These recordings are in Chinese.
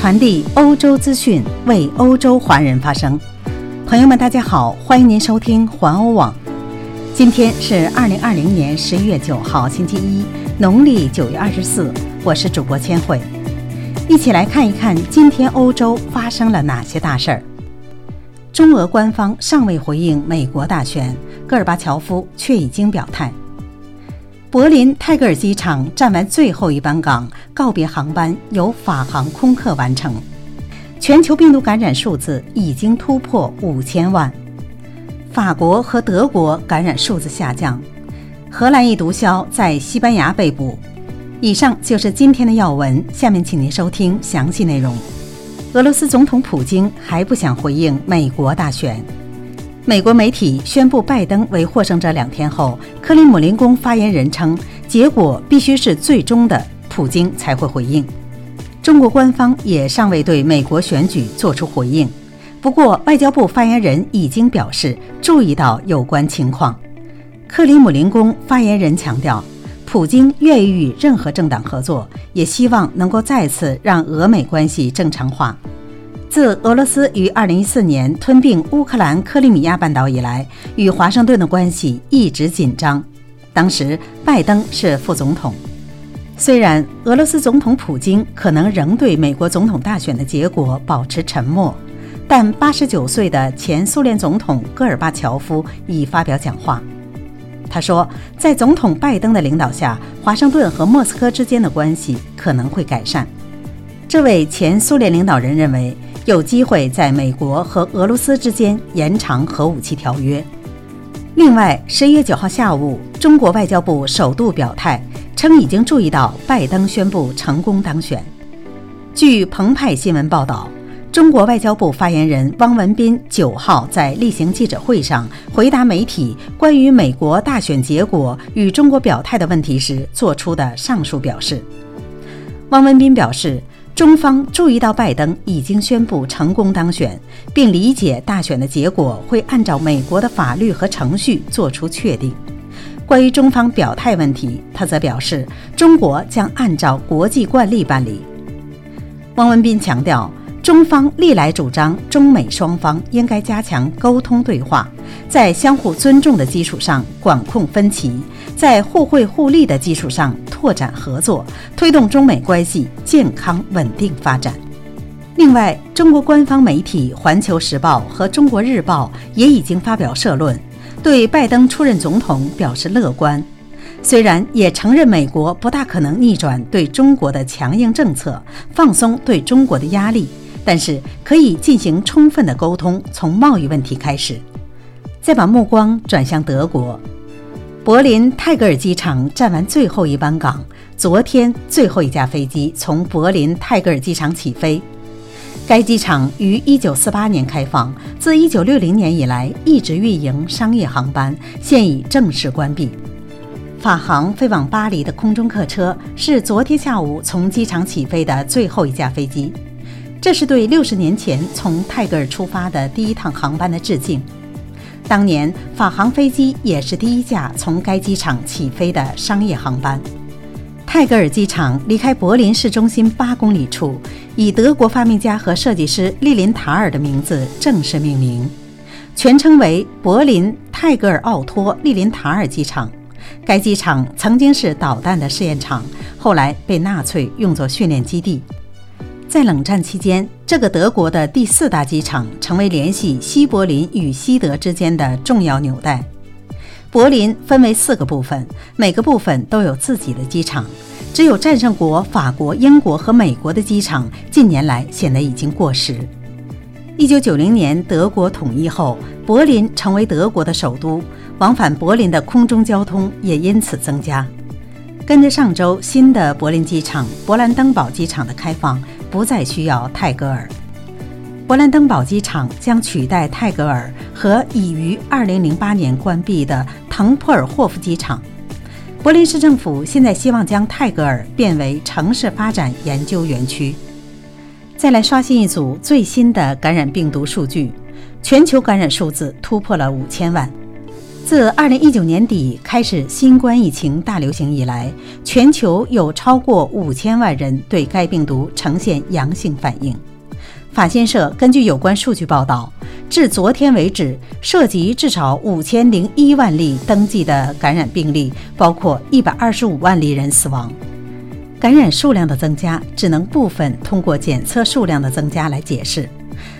传递欧洲资讯，为欧洲华人发声。朋友们，大家好，欢迎您收听环欧网。今天是二零二零年十一月九号，星期一，农历九月二十四。我是主播千惠，一起来看一看今天欧洲发生了哪些大事儿。中俄官方尚未回应美国大选，戈尔巴乔夫却已经表态。柏林泰戈尔机场站完最后一班岗，告别航班由法航空客完成。全球病毒感染数字已经突破五千万，法国和德国感染数字下降，荷兰一毒枭在西班牙被捕。以上就是今天的要闻，下面请您收听详细内容。俄罗斯总统普京还不想回应美国大选。美国媒体宣布拜登为获胜者两天后，克里姆林宫发言人称，结果必须是最终的，普京才会回应。中国官方也尚未对美国选举作出回应，不过外交部发言人已经表示注意到有关情况。克里姆林宫发言人强调，普京愿意与任何政党合作，也希望能够再次让俄美关系正常化。自俄罗斯于2014年吞并乌克兰克里米亚半岛以来，与华盛顿的关系一直紧张。当时拜登是副总统。虽然俄罗斯总统普京可能仍对美国总统大选的结果保持沉默，但89岁的前苏联总统戈尔巴乔夫已发表讲话。他说，在总统拜登的领导下，华盛顿和莫斯科之间的关系可能会改善。这位前苏联领导人认为。有机会在美国和俄罗斯之间延长核武器条约。另外，十一月九号下午，中国外交部首度表态，称已经注意到拜登宣布成功当选。据澎湃新闻报道，中国外交部发言人汪文斌九号在例行记者会上回答媒体关于美国大选结果与中国表态的问题时作出的上述表示。汪文斌表示。中方注意到拜登已经宣布成功当选，并理解大选的结果会按照美国的法律和程序作出确定。关于中方表态问题，他则表示，中国将按照国际惯例办理。汪文斌强调。中方历来主张，中美双方应该加强沟通对话，在相互尊重的基础上管控分歧，在互惠互利的基础上拓展合作，推动中美关系健康稳定发展。另外，中国官方媒体《环球时报》和《中国日报》也已经发表社论，对拜登出任总统表示乐观，虽然也承认美国不大可能逆转对中国的强硬政策，放松对中国的压力。但是可以进行充分的沟通，从贸易问题开始，再把目光转向德国。柏林泰戈尔机场站完最后一班岗，昨天最后一架飞机从柏林泰戈尔机场起飞。该机场于1948年开放，自1960年以来一直运营商业航班，现已正式关闭。法航飞往巴黎的空中客车是昨天下午从机场起飞的最后一架飞机。这是对六十年前从泰戈尔出发的第一趟航班的致敬。当年法航飞机也是第一架从该机场起飞的商业航班。泰戈尔机场离开柏林市中心八公里处，以德国发明家和设计师利林塔尔的名字正式命名，全称为柏林泰戈尔奥托利林塔尔机场。该机场曾经是导弹的试验场，后来被纳粹用作训练基地。在冷战期间，这个德国的第四大机场成为联系西柏林与西德之间的重要纽带。柏林分为四个部分，每个部分都有自己的机场。只有战胜国法国、英国和美国的机场近年来显得已经过时。一九九零年德国统一后，柏林成为德国的首都，往返柏林的空中交通也因此增加。跟着上周新的柏林机场——勃兰登堡机场的开放。不再需要泰戈尔，勃兰登堡机场将取代泰戈尔和已于2008年关闭的滕普尔霍夫机场。柏林市政府现在希望将泰戈尔变为城市发展研究园区。再来刷新一组最新的感染病毒数据，全球感染数字突破了五千万。自2019年底开始新冠疫情大流行以来，全球有超过五千万人对该病毒呈现阳性反应。法新社根据有关数据报道，至昨天为止，涉及至少五千零一万例登记的感染病例，包括一百二十五万例人死亡。感染数量的增加只能部分通过检测数量的增加来解释。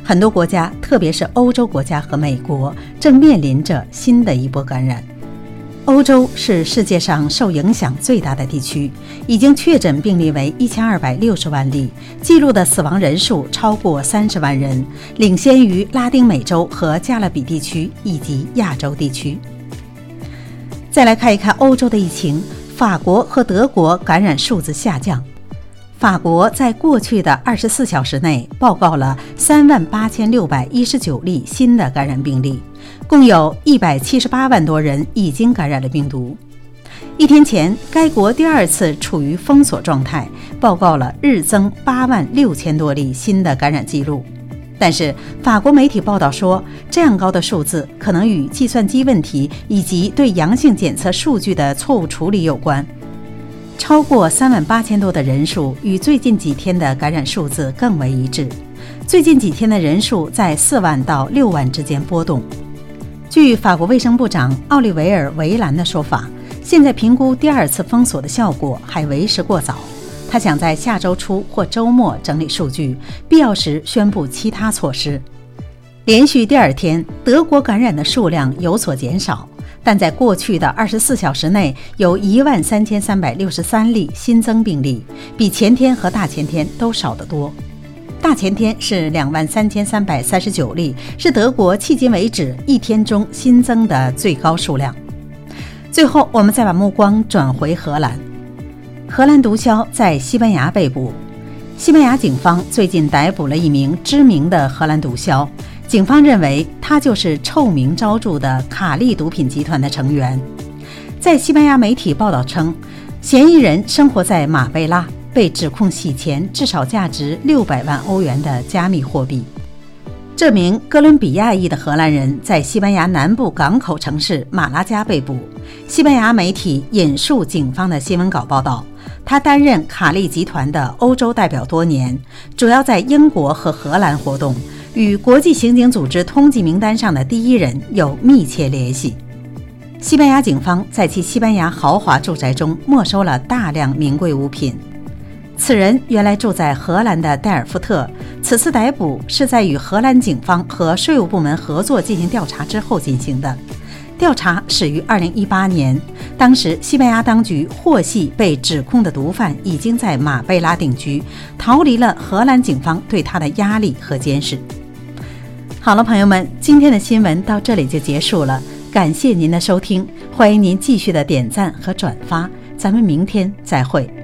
很多国家，特别是欧洲国家和美国，正面临着新的一波感染。欧洲是世界上受影响最大的地区，已经确诊病例为一千二百六十万例，记录的死亡人数超过三十万人，领先于拉丁美洲和加勒比地区以及亚洲地区。再来看一看欧洲的疫情，法国和德国感染数字下降。法国在过去的二十四小时内报告了三万八千六百一十九例新的感染病例，共有一百七十八万多人已经感染了病毒。一天前，该国第二次处于封锁状态，报告了日增八万六千多例新的感染记录。但是，法国媒体报道说，这样高的数字可能与计算机问题以及对阳性检测数据的错误处理有关。超过三万八千多的人数与最近几天的感染数字更为一致。最近几天的人数在四万到六万之间波动。据法国卫生部长奥利维尔·维兰的说法，现在评估第二次封锁的效果还为时过早。他想在下周初或周末整理数据，必要时宣布其他措施。连续第二天，德国感染的数量有所减少。但在过去的二十四小时内，有一万三千三百六十三例新增病例，比前天和大前天都少得多。大前天是两万三千三百三十九例，是德国迄今为止一天中新增的最高数量。最后，我们再把目光转回荷兰。荷兰毒枭在西班牙被捕，西班牙警方最近逮捕了一名知名的荷兰毒枭。警方认为他就是臭名昭著的卡利毒品集团的成员。在西班牙媒体报道称，嫌疑人生活在马贝拉，被指控洗钱至少价值六百万欧元的加密货币。这名哥伦比亚裔的荷兰人在西班牙南部港口城市马拉加被捕。西班牙媒体引述警方的新闻稿报道，他担任卡利集团的欧洲代表多年，主要在英国和荷兰活动。与国际刑警组织通缉名单上的第一人有密切联系。西班牙警方在其西班牙豪华住宅中没收了大量名贵物品。此人原来住在荷兰的代尔夫特。此次逮捕是在与荷兰警方和税务部门合作进行调查之后进行的。调查始于2018年，当时西班牙当局获悉被指控的毒贩已经在马贝拉定居，逃离了荷兰警方对他的压力和监视。好了，朋友们，今天的新闻到这里就结束了，感谢您的收听，欢迎您继续的点赞和转发，咱们明天再会。